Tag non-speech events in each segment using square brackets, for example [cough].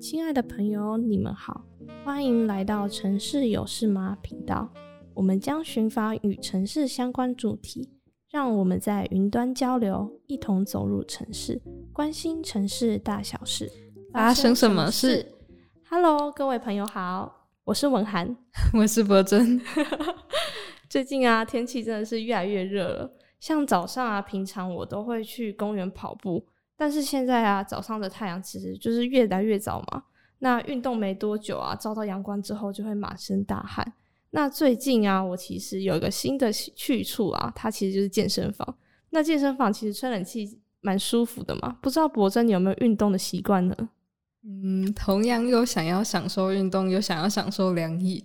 亲爱的朋友，你们好，欢迎来到城市有事吗频道。我们将寻访与城市相关主题，让我们在云端交流，一同走入城市，关心城市大小事。发生什么事？Hello，各位朋友好，我是文涵，[laughs] 我是博真。[laughs] 最近啊，天气真的是越来越热了。像早上啊，平常我都会去公园跑步，但是现在啊，早上的太阳其实就是越来越早嘛。那运动没多久啊，照到阳光之后就会满身大汗。那最近啊，我其实有一个新的去处啊，它其实就是健身房。那健身房其实吹冷气蛮舒服的嘛。不知道博真你有没有运动的习惯呢？嗯，同样又想要享受运动，又想要享受凉意，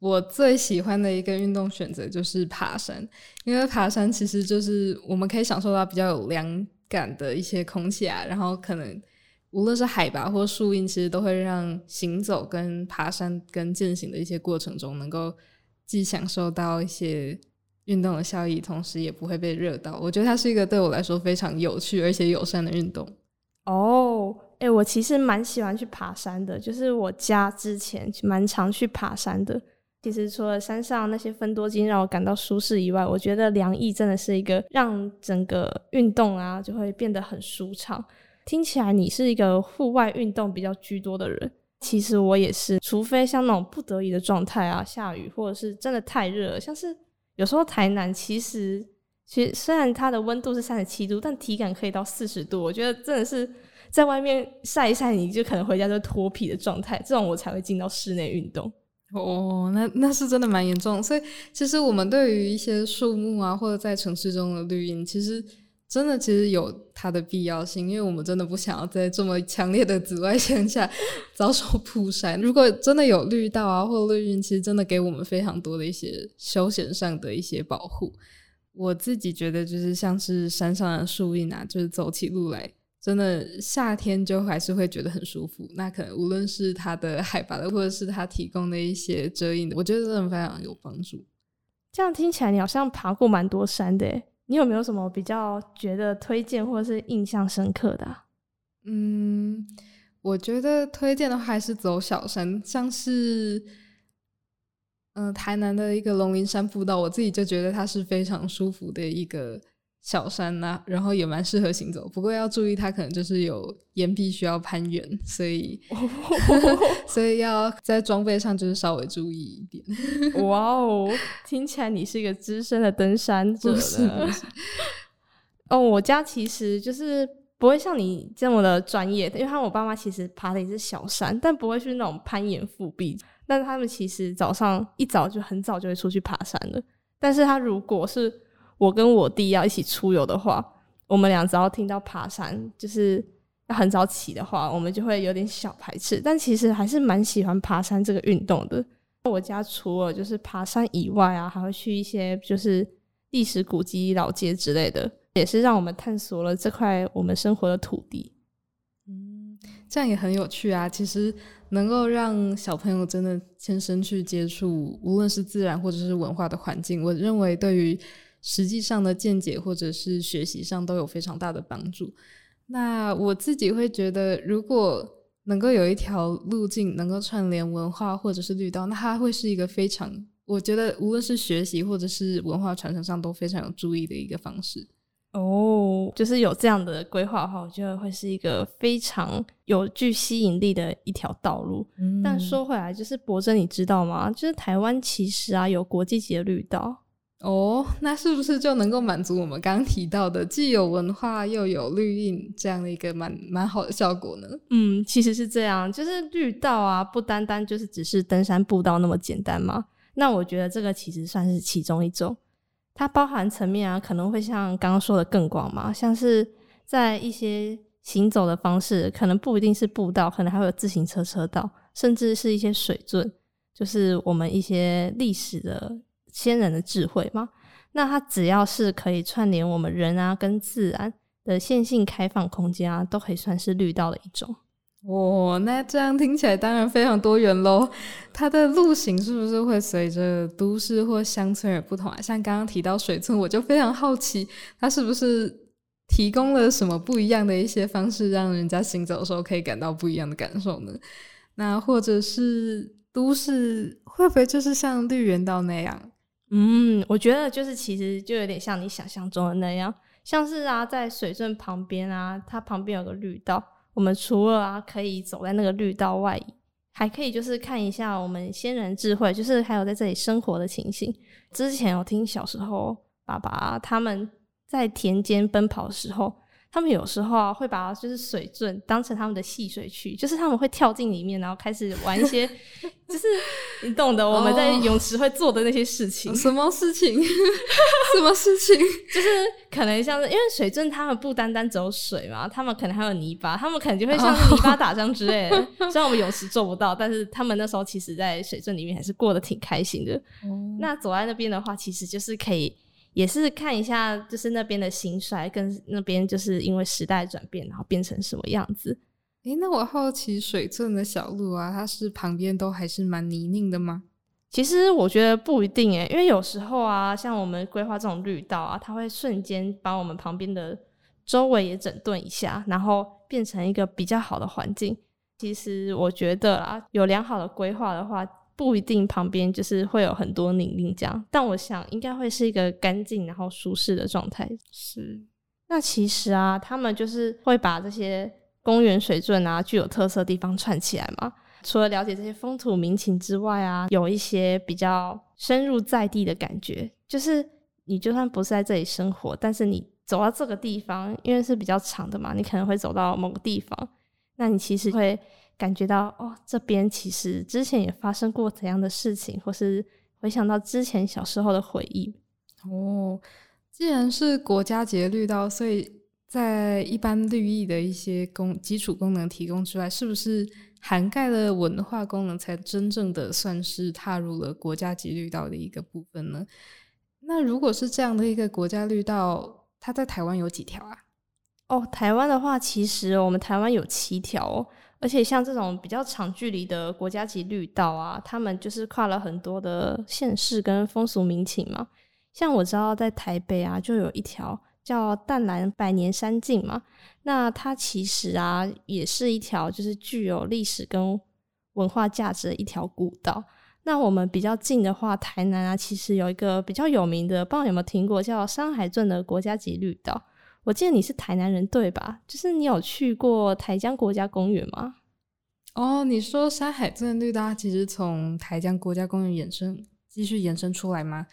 我最喜欢的一个运动选择就是爬山。因为爬山其实就是我们可以享受到比较有凉感的一些空气啊，然后可能无论是海拔或树荫，其实都会让行走跟爬山跟健行的一些过程中，能够既享受到一些运动的效益，同时也不会被热到。我觉得它是一个对我来说非常有趣而且友善的运动。哦。哎、我其实蛮喜欢去爬山的，就是我家之前蛮常去爬山的。其实除了山上那些分多金让我感到舒适以外，我觉得凉意真的是一个让整个运动啊就会变得很舒畅。听起来你是一个户外运动比较居多的人，其实我也是，除非像那种不得已的状态啊，下雨或者是真的太热，像是有时候台南其实其实虽然它的温度是三十七度，但体感可以到四十度，我觉得真的是。在外面晒一晒，你就可能回家就脱皮的状态，这种我才会进到室内运动。哦，那那是真的蛮严重。所以其实我们对于一些树木啊，或者在城市中的绿荫，其实真的其实有它的必要性，因为我们真的不想要在这么强烈的紫外线下 [laughs] 遭受曝晒。如果真的有绿道啊，或绿荫，其实真的给我们非常多的一些休闲上的一些保护。我自己觉得，就是像是山上的树荫啊，就是走起路来。真的夏天就还是会觉得很舒服。那可能无论是它的海拔的，或者是它提供的一些遮阴的，我觉得真的非常有帮助。这样听起来，你好像爬过蛮多山的耶。你有没有什么比较觉得推荐或者是印象深刻的啊？嗯，我觉得推荐的话还是走小山，像是嗯、呃、台南的一个龙鳞山步道，我自己就觉得它是非常舒服的一个。小山呐、啊，然后也蛮适合行走，不过要注意，它可能就是有岩壁需要攀援，所以 [laughs] 所以要在装备上就是稍微注意一点。哇哦，听起来你是一个资深的登山者了。哦，我家其实就是不会像你这么的专业，因为他我爸妈其实爬的也是小山，但不会去那种攀岩复壁。但是他们其实早上一早就很早就会出去爬山了。但是他如果是我跟我弟要一起出游的话，我们俩只要听到爬山，就是要很早起的话，我们就会有点小排斥。但其实还是蛮喜欢爬山这个运动的。我家除了就是爬山以外啊，还会去一些就是历史古迹、老街之类的，也是让我们探索了这块我们生活的土地。嗯，这样也很有趣啊。其实能够让小朋友真的亲身去接触，无论是自然或者是文化的环境，我认为对于实际上的见解或者是学习上都有非常大的帮助。那我自己会觉得，如果能够有一条路径能够串联文化或者是绿道，那它会是一个非常，我觉得无论是学习或者是文化传承上都非常有注意的一个方式。哦，就是有这样的规划的话，我觉得会是一个非常有具吸引力的一条道路。嗯。但说回来，就是博真，你知道吗？就是台湾其实啊有国际级的绿道。哦，那是不是就能够满足我们刚刚提到的既有文化又有绿荫这样的一个蛮蛮好的效果呢？嗯，其实是这样，就是绿道啊，不单单就是只是登山步道那么简单嘛。那我觉得这个其实算是其中一种，它包含层面啊，可能会像刚刚说的更广嘛，像是在一些行走的方式，可能不一定是步道，可能还会有自行车车道，甚至是一些水圳，就是我们一些历史的。先人的智慧吗？那它只要是可以串联我们人啊跟自然的线性开放空间啊，都可以算是绿道的一种。哦，那这样听起来当然非常多元喽。它的路型是不是会随着都市或乡村而不同啊？像刚刚提到水村，我就非常好奇，它是不是提供了什么不一样的一些方式，让人家行走的时候可以感到不一样的感受呢？那或者是都市会不会就是像绿园道那样？嗯，我觉得就是其实就有点像你想象中的那样，像是啊，在水圳旁边啊，它旁边有个绿道，我们除了啊可以走在那个绿道外，还可以就是看一下我们先人智慧，就是还有在这里生活的情形。之前我听小时候爸爸他们在田间奔跑的时候。他们有时候啊，会把就是水圳当成他们的戏水区，就是他们会跳进里面，然后开始玩一些，[laughs] 就是你懂得我们在泳池会做的那些事情。哦、什么事情？[laughs] 什么事情？[laughs] 就是可能像是因为水圳他们不单单只有水嘛，他们可能还有泥巴，他们可能就会像是泥巴打仗之类的。哦、虽然我们泳池做不到，但是他们那时候其实在水圳里面还是过得挺开心的。哦、那走在那边的话，其实就是可以。也是看一下，就是那边的兴衰，跟那边就是因为时代转变，然后变成什么样子。诶，那我好奇水镇的小路啊，它是旁边都还是蛮泥泞的吗？其实我觉得不一定诶，因为有时候啊，像我们规划这种绿道啊，它会瞬间把我们旁边的周围也整顿一下，然后变成一个比较好的环境。其实我觉得啊，有良好的规划的话。不一定旁边就是会有很多泥泞这样，但我想应该会是一个干净然后舒适的状态。是，那其实啊，他们就是会把这些公园水圳啊具有特色的地方串起来嘛。除了了解这些风土民情之外啊，有一些比较深入在地的感觉，就是你就算不是在这里生活，但是你走到这个地方，因为是比较长的嘛，你可能会走到某个地方，那你其实会。感觉到哦，这边其实之前也发生过怎样的事情，或是回想到之前小时候的回忆。哦，既然是国家级绿道，所以在一般绿意的一些功基础功能提供之外，是不是涵盖了文化功能，才真正的算是踏入了国家级绿道的一个部分呢？那如果是这样的一个国家绿道，它在台湾有几条啊？哦，台湾的话，其实我们台湾有七条哦。而且像这种比较长距离的国家级绿道啊，他们就是跨了很多的县市跟风俗民情嘛。像我知道在台北啊，就有一条叫淡蓝百年山径嘛。那它其实啊，也是一条就是具有历史跟文化价值的一条古道。那我们比较近的话，台南啊，其实有一个比较有名的，不知道有没有听过，叫山海镇的国家级绿道。我记得你是台南人对吧？就是你有去过台江国家公园吗？哦，你说山海圳绿道其实从台江国家公园延伸，继续延伸出来吗？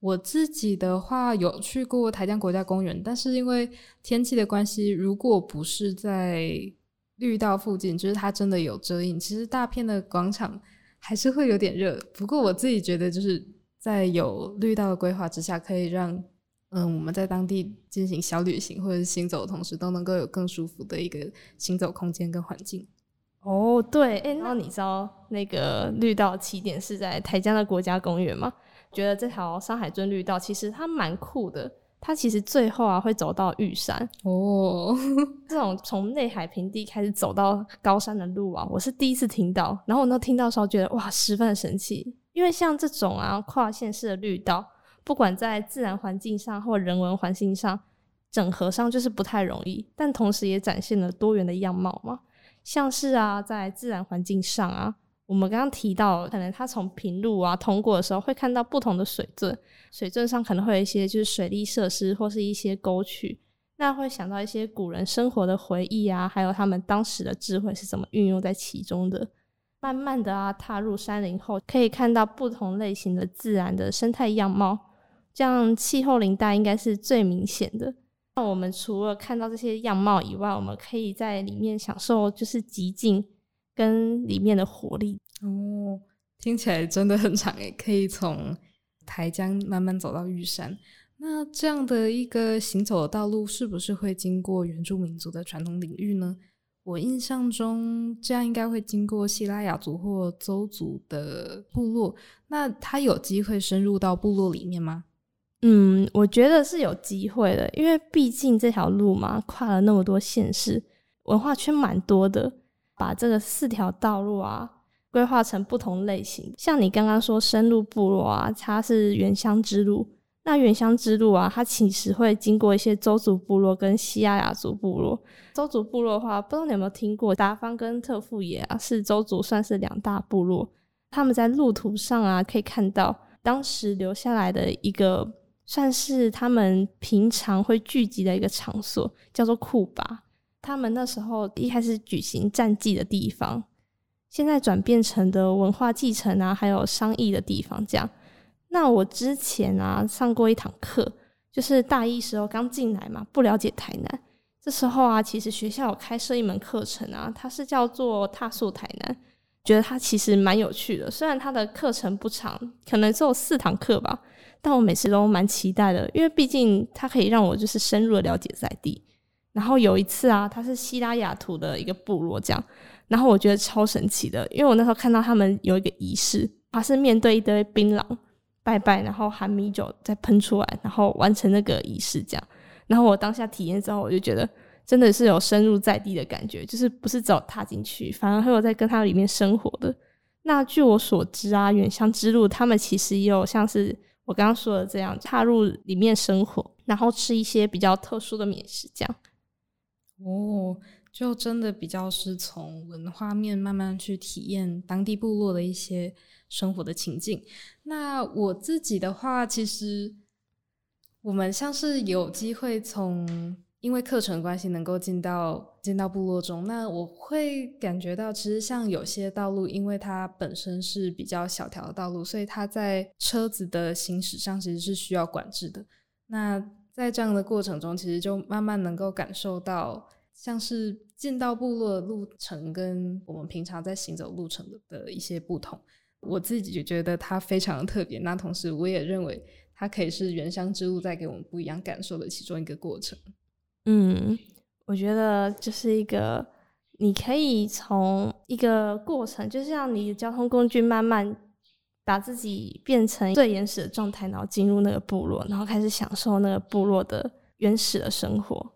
我自己的话有去过台江国家公园，但是因为天气的关系，如果不是在绿道附近，就是它真的有遮荫，其实大片的广场还是会有点热。不过我自己觉得，就是在有绿道的规划之下，可以让。嗯，我们在当地进行小旅行或者是行走的同时，都能够有更舒服的一个行走空间跟环境。哦，对，哎、欸，那你知道那个绿道起点是在台江的国家公园吗？觉得这条山海尊绿道其实它蛮酷的，它其实最后啊会走到玉山。哦，[laughs] 这种从内海平地开始走到高山的路啊，我是第一次听到。然后我那听到的时候觉得哇，十分的神奇，因为像这种啊跨县市的绿道。不管在自然环境上或人文环境上整合上，就是不太容易，但同时也展现了多元的样貌嘛。像是啊，在自然环境上啊，我们刚刚提到，可能它从平路啊通过的时候，会看到不同的水圳，水圳上可能会有一些就是水利设施或是一些沟渠，那会想到一些古人生活的回忆啊，还有他们当时的智慧是怎么运用在其中的。慢慢的啊，踏入山林后，可以看到不同类型的自然的生态样貌。这样气候林带应该是最明显的。那我们除了看到这些样貌以外，我们可以在里面享受就是极境跟里面的活力。哦，听起来真的很长诶，可以从台江慢慢走到玉山。那这样的一个行走的道路，是不是会经过原住民族的传统领域呢？我印象中，这样应该会经过西拉雅族或邹族的部落。那他有机会深入到部落里面吗？嗯，我觉得是有机会的，因为毕竟这条路嘛，跨了那么多县市，文化圈蛮多的。把这个四条道路啊规划成不同类型。像你刚刚说深入部落啊，它是原乡之路。那原乡之路啊，它其实会经过一些周族部落跟西亚雅族部落。周族部落的话，不知道你有没有听过，达方跟特富野啊，是周族算是两大部落。他们在路途上啊，可以看到当时留下来的一个，算是他们平常会聚集的一个场所，叫做库巴。他们那时候一开始举行战祭的地方，现在转变成的文化继承啊，还有商议的地方，这样。那我之前啊上过一堂课，就是大一时候刚进来嘛，不了解台南。这时候啊，其实学校有开设一门课程啊，它是叫做“踏溯台南”，觉得它其实蛮有趣的。虽然它的课程不长，可能只有四堂课吧，但我每次都蛮期待的，因为毕竟它可以让我就是深入的了解在地。然后有一次啊，它是西拉雅图的一个部落这样，然后我觉得超神奇的，因为我那时候看到他们有一个仪式，它是面对一堆槟榔。拜拜，然后含米酒再喷出来，然后完成那个仪式，这样。然后我当下体验之后，我就觉得真的是有深入在地的感觉，就是不是只有踏进去，反而还有在跟他里面生活的。那据我所知啊，远乡之路他们其实也有像是我刚刚说的这样，踏入里面生活，然后吃一些比较特殊的美食，这样。哦，就真的比较是从文化面慢慢去体验当地部落的一些。生活的情境。那我自己的话，其实我们像是有机会从因为课程关系能够进到进到部落中，那我会感觉到，其实像有些道路，因为它本身是比较小条的道路，所以它在车子的行驶上其实是需要管制的。那在这样的过程中，其实就慢慢能够感受到，像是进到部落的路程跟我们平常在行走路程的的一些不同。我自己就觉得它非常的特别，那同时我也认为它可以是原乡之路带给我们不一样感受的其中一个过程。嗯，我觉得就是一个你可以从一个过程，就像你的交通工具慢慢把自己变成最原始的状态，然后进入那个部落，然后开始享受那个部落的原始的生活。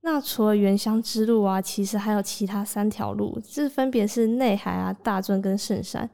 那除了原乡之路啊，其实还有其他三条路，这分别是内海啊、大圳跟圣山。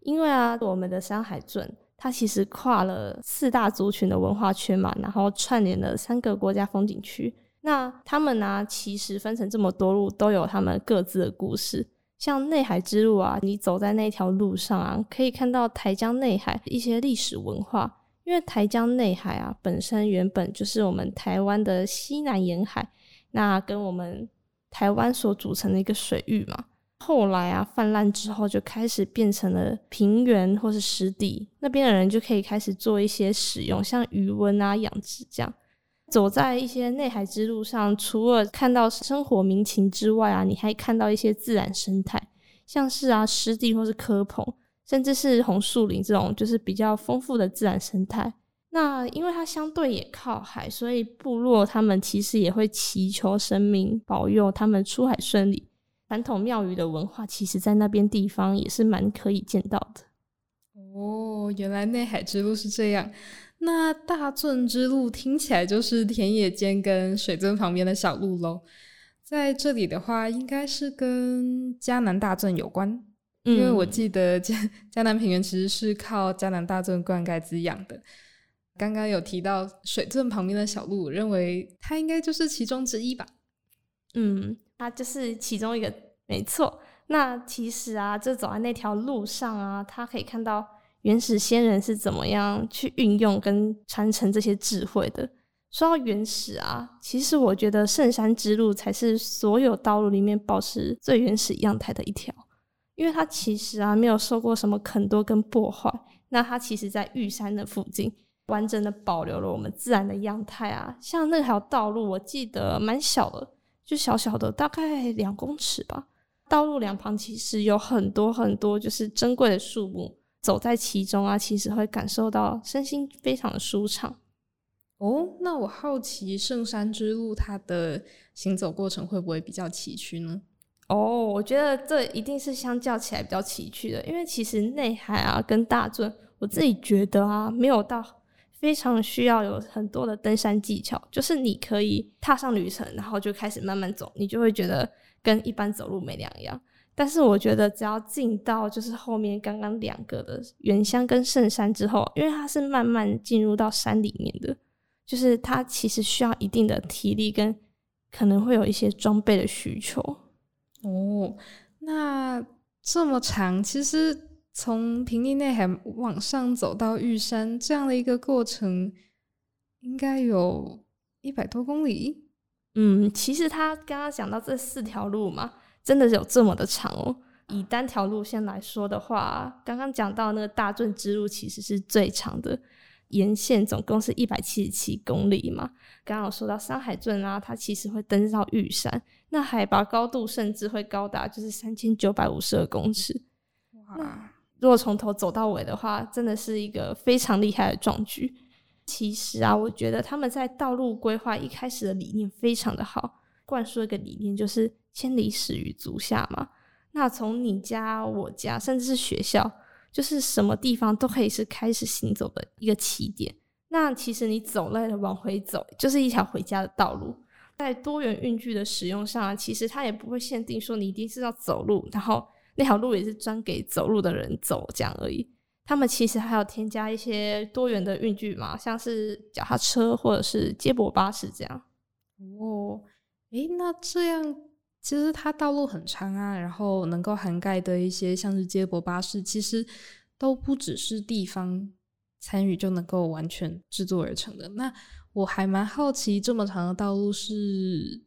因为啊，我们的山海圳，它其实跨了四大族群的文化圈嘛，然后串联了三个国家风景区。那他们呢、其实分成这么多路，都有他们各自的故事。像内海之路啊，你走在那条路上啊，可以看到台江内海一些历史文化。因为台江内海啊，本身原本就是我们台湾的西南沿海，那跟我们台湾所组成的一个水域嘛。后来啊，泛滥之后就开始变成了平原或是湿地，那边的人就可以开始做一些使用，像鱼温啊、养殖这样。走在一些内海之路上，除了看到生活民情之外啊，你还看到一些自然生态，像是啊湿地或是蚵棚，甚至是红树林这种，就是比较丰富的自然生态。那因为它相对也靠海，所以部落他们其实也会祈求神明保佑他们出海顺利。传统庙宇的文化，其实在那边地方也是蛮可以见到的。哦，原来内海之路是这样。那大圳之路听起来就是田野间跟水圳旁边的小路喽。在这里的话，应该是跟嘉南大圳有关，嗯、因为我记得嘉嘉南平原其实是靠嘉南大圳灌溉滋养的。刚刚有提到水圳旁边的小路，我认为它应该就是其中之一吧。嗯。它就是其中一个，没错。那其实啊，就走在那条路上啊，它可以看到原始先人是怎么样去运用跟传承这些智慧的。说到原始啊，其实我觉得圣山之路才是所有道路里面保持最原始样态的一条，因为它其实啊没有受过什么坑多跟破坏。那它其实在玉山的附近，完整的保留了我们自然的样态啊。像那条道路，我记得蛮小的。就小小的，大概两公尺吧。道路两旁其实有很多很多，就是珍贵的树木，走在其中啊，其实会感受到身心非常的舒畅。哦，那我好奇圣山之路它的行走过程会不会比较崎岖呢？哦，我觉得这一定是相较起来比较崎岖的，因为其实内海啊跟大圳，我自己觉得啊没有到。非常需要有很多的登山技巧，就是你可以踏上旅程，然后就开始慢慢走，你就会觉得跟一般走路没两样。但是我觉得只要进到就是后面刚刚两个的原乡跟圣山之后，因为它是慢慢进入到山里面的，就是它其实需要一定的体力跟可能会有一些装备的需求。哦，那这么长，其实从平地内海往上走到玉山这样的一个过程，应该有一百多公里。嗯，其实他刚刚讲到这四条路嘛，真的是有这么的长哦。以单条路线来说的话，刚刚讲到那个大圳之路其实是最长的，沿线总共是一百七十七公里嘛。刚刚有说到山海圳啊，它其实会登到玉山，那海拔高度甚至会高达就是三千九百五十二公尺。哇！如果从头走到尾的话，真的是一个非常厉害的壮举。其实啊，我觉得他们在道路规划一开始的理念非常的好，灌输一个理念就是千里始于足下嘛。那从你家、我家，甚至是学校，就是什么地方都可以是开始行走的一个起点。那其实你走累了往回走，就是一条回家的道路。在多元运具的使用上啊，其实它也不会限定说你一定是要走路，然后那条路也是专给走路的人走这样而已。他们其实还有添加一些多元的运具嘛，像是脚踏车或者是接驳巴士这样。哦，诶，那这样其实它道路很长啊，然后能够涵盖的一些像是接驳巴士，其实都不只是地方参与就能够完全制作而成的。那我还蛮好奇，这么长的道路是，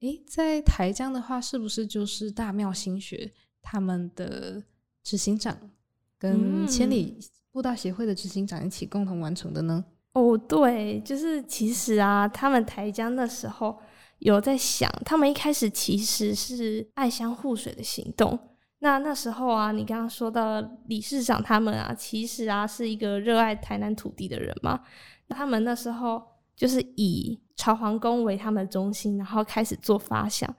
诶，在台江的话，是不是就是大庙新学他们的执行长？跟千里步道协会的执行长一起共同完成的呢？哦，对，就是其实啊，他们台江的时候有在想，他们一开始其实是爱乡护水的行动。那那时候啊，你刚刚说到理事长他们啊，其实啊是一个热爱台南土地的人嘛。他们那时候就是以朝皇宫为他们的中心，然后开始做发想。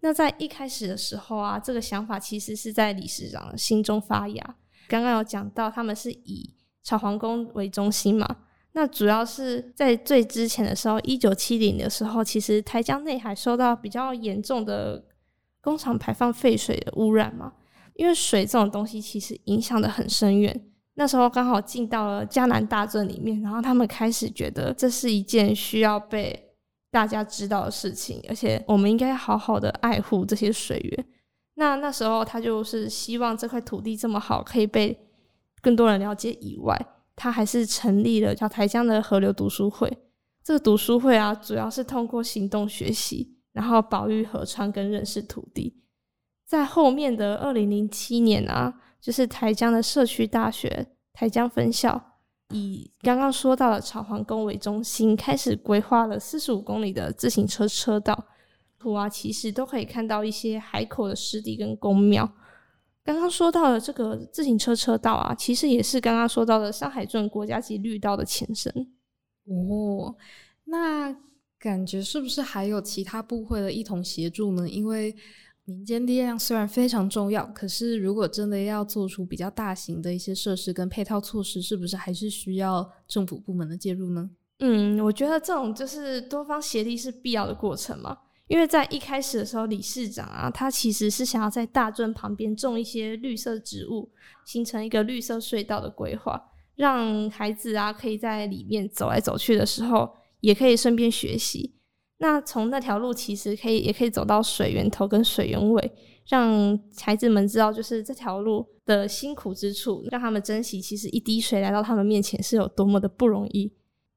那在一开始的时候啊，这个想法其实是在理事长的心中发芽。刚刚有讲到，他们是以朝皇宫为中心嘛？那主要是在最之前的时候，一九七零的时候，其实台江内海受到比较严重的工厂排放废水的污染嘛。因为水这种东西其实影响的很深远。那时候刚好进到了嘉南大圳里面，然后他们开始觉得这是一件需要被大家知道的事情，而且我们应该好好的爱护这些水源。那那时候他就是希望这块土地这么好，可以被更多人了解以外，他还是成立了叫台江的河流读书会。这个读书会啊，主要是通过行动学习，然后保育河川跟认识土地。在后面的二零零七年啊，就是台江的社区大学台江分校，以刚刚说到的朝皇宫为中心，开始规划了四十五公里的自行车车道。图啊，其实都可以看到一些海口的湿地跟宫庙。刚刚说到的这个自行车车道啊，其实也是刚刚说到的上海圳国家级绿道的前身。哦，那感觉是不是还有其他部会的一同协助呢？因为民间力量虽然非常重要，可是如果真的要做出比较大型的一些设施跟配套措施，是不是还是需要政府部门的介入呢？嗯，我觉得这种就是多方协力是必要的过程嘛。因为在一开始的时候，理事长啊，他其实是想要在大圳旁边种一些绿色植物，形成一个绿色隧道的规划，让孩子啊可以在里面走来走去的时候，也可以顺便学习。那从那条路其实可以，也可以走到水源头跟水源尾，让孩子们知道就是这条路的辛苦之处，让他们珍惜其实一滴水来到他们面前是有多么的不容易。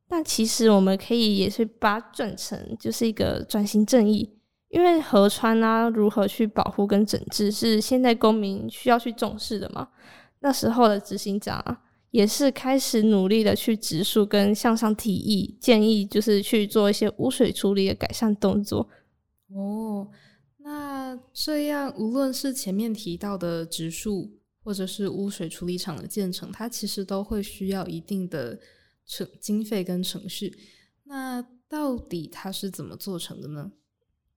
那其实我们可以也是把它转成就是一个转型正义，因为河川啊如何去保护跟整治是现在公民需要去重视的嘛。那时候的执行长，也是开始努力的去植树跟向上提议建议，就是去做一些污水处理的改善动作。哦，那这样无论是前面提到的植树，或者是污水处理厂的建成，它其实都会需要一定的。程经费跟程序，那到底它是怎么做成的呢？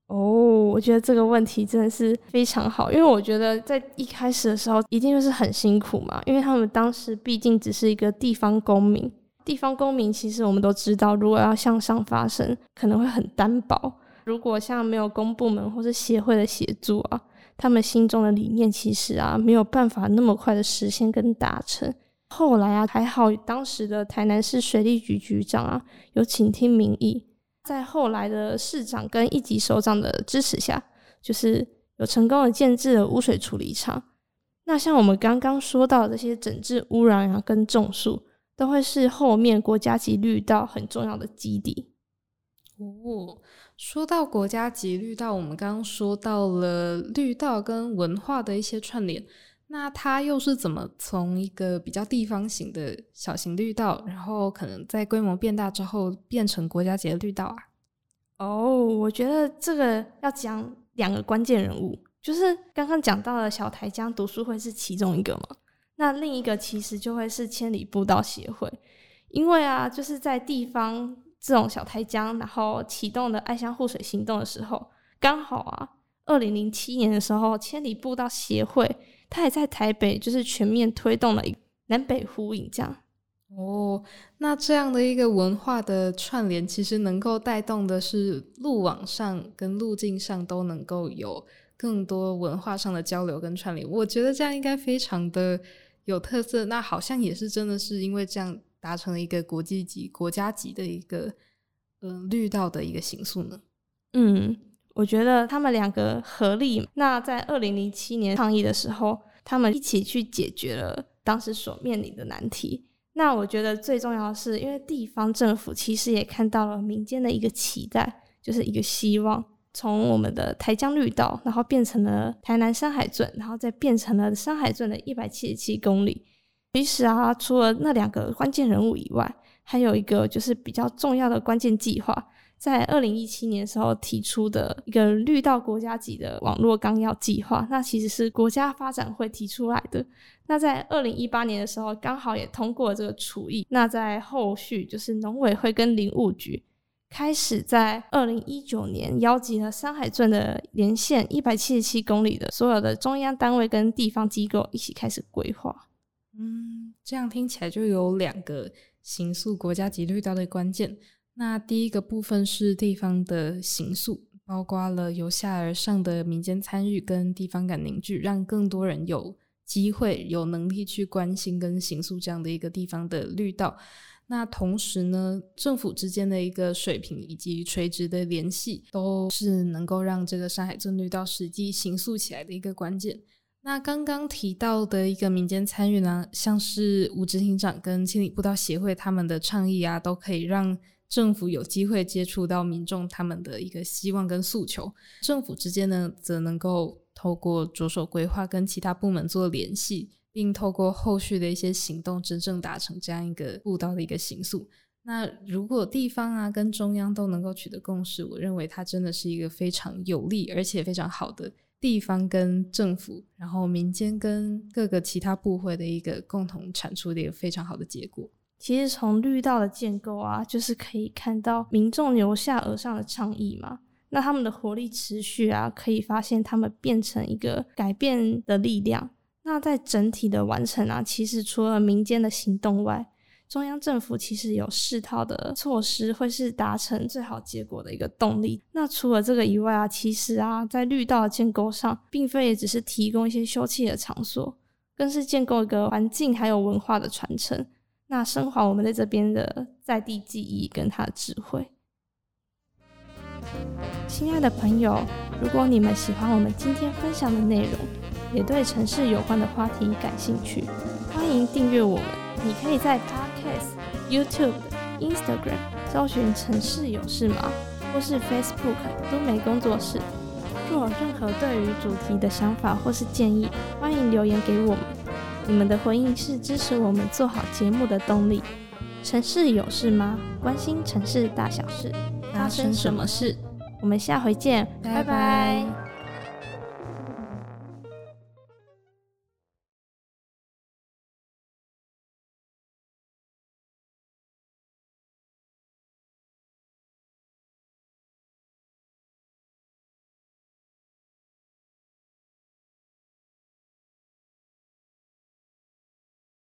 哦，我觉得这个问题真的是非常好，因为我觉得在一开始的时候一定就是很辛苦嘛，因为他们当时毕竟只是一个地方公民，地方公民其实我们都知道，如果要向上发声，可能会很单薄。如果像没有公部门或是协会的协助啊，他们心中的理念其实啊没有办法那么快的实现跟达成。后来啊还好，当时的台南市水利局局长啊有倾听民意，在后来的市长跟一级首长的支持下，就是有成功的建置了污水处理厂。那像我们刚刚说到的这些整治污染啊跟种树，都会是后面国家级绿道很重要的基地。哦，说到国家级绿道，我们刚刚说到了绿道跟文化的一些串联，那它又是怎么从一个比较地方型的小型绿道，然后可能在规模变大之后变成国家级的绿道啊？哦，我觉得这个要讲两个关键人物，就是刚刚讲到的小台江读书会是其中一个嘛，那另一个其实就会是千里步道协会，因为啊，就是在地方。这种小台江，然后启动的爱乡护水行动的时候，刚好啊，二零零七年的时候，千里步道协会，它也在台北，就是全面推动了一南北呼应这样。哦，那这样的一个文化的串联，其实能够带动的是路网上跟路径上都能够有更多文化上的交流跟串联。我觉得这样应该非常的有特色。那好像也是真的是因为这样。达成了一个国际级、国家级的一个嗯、呃、绿道的一个形塑呢。嗯，我觉得他们两个合力，那在二零零七年倡议的时候，他们一起去解决了当时所面临的难题。那我觉得最重要的是，因为地方政府其实也看到了民间的一个期待，就是一个希望，从我们的台江绿道，然后变成了台南山海圳，然后再变成了山海圳的一百七十七公里。其实啊，除了那两个关键人物以外，还有一个就是比较重要的关键计划，在二零一七年的时候提出的一个绿道国家级的网络纲要计划，那其实是国家发展会提出来的。那在二零一八年的时候，刚好也通过了这个处议。那在后续，就是农委会跟林务局开始在二零一九年邀集了山海镇的连线一百七十七公里的所有的中央单位跟地方机构一起开始规划。嗯，这样听起来就有两个形塑国家级绿道的关键。那第一个部分是地方的形塑，包括了由下而上的民间参与跟地方感凝聚，让更多人有机会、有能力去关心跟形塑这样的一个地方的绿道。那同时呢，政府之间的一个水平以及垂直的联系，都是能够让这个山海镇绿道实际行塑起来的一个关键。那刚刚提到的一个民间参与呢，像是吴执行长跟千里步道协会他们的倡议啊，都可以让政府有机会接触到民众他们的一个希望跟诉求。政府之间呢，则能够透过着手规划跟其他部门做联系，并透过后续的一些行动，真正达成这样一个步道的一个形塑。那如果地方啊跟中央都能够取得共识，我认为它真的是一个非常有利而且非常好的。地方跟政府，然后民间跟各个其他部会的一个共同产出的一个非常好的结果。其实从绿道的建构啊，就是可以看到民众由下而上的倡议嘛。那他们的活力持续啊，可以发现他们变成一个改变的力量。那在整体的完成啊，其实除了民间的行动外，中央政府其实有四套的措施，会是达成最好结果的一个动力。那除了这个以外啊，其实啊，在绿道的建构上，并非也只是提供一些休憩的场所，更是建构一个环境还有文化的传承，那升华我们在这边的在地记忆跟他的智慧。亲爱的朋友，如果你们喜欢我们今天分享的内容，也对城市有关的话题感兴趣，欢迎订阅我们。你可以在 Podcast、YouTube、Instagram 搜寻“城市有事吗”或是 Facebook“ 都美工作室”。若有任何对于主题的想法或是建议，欢迎留言给我们。你们的回应是支持我们做好节目的动力。城市有事吗？关心城市大小事，发生什么事？我们下回见，拜拜。拜拜。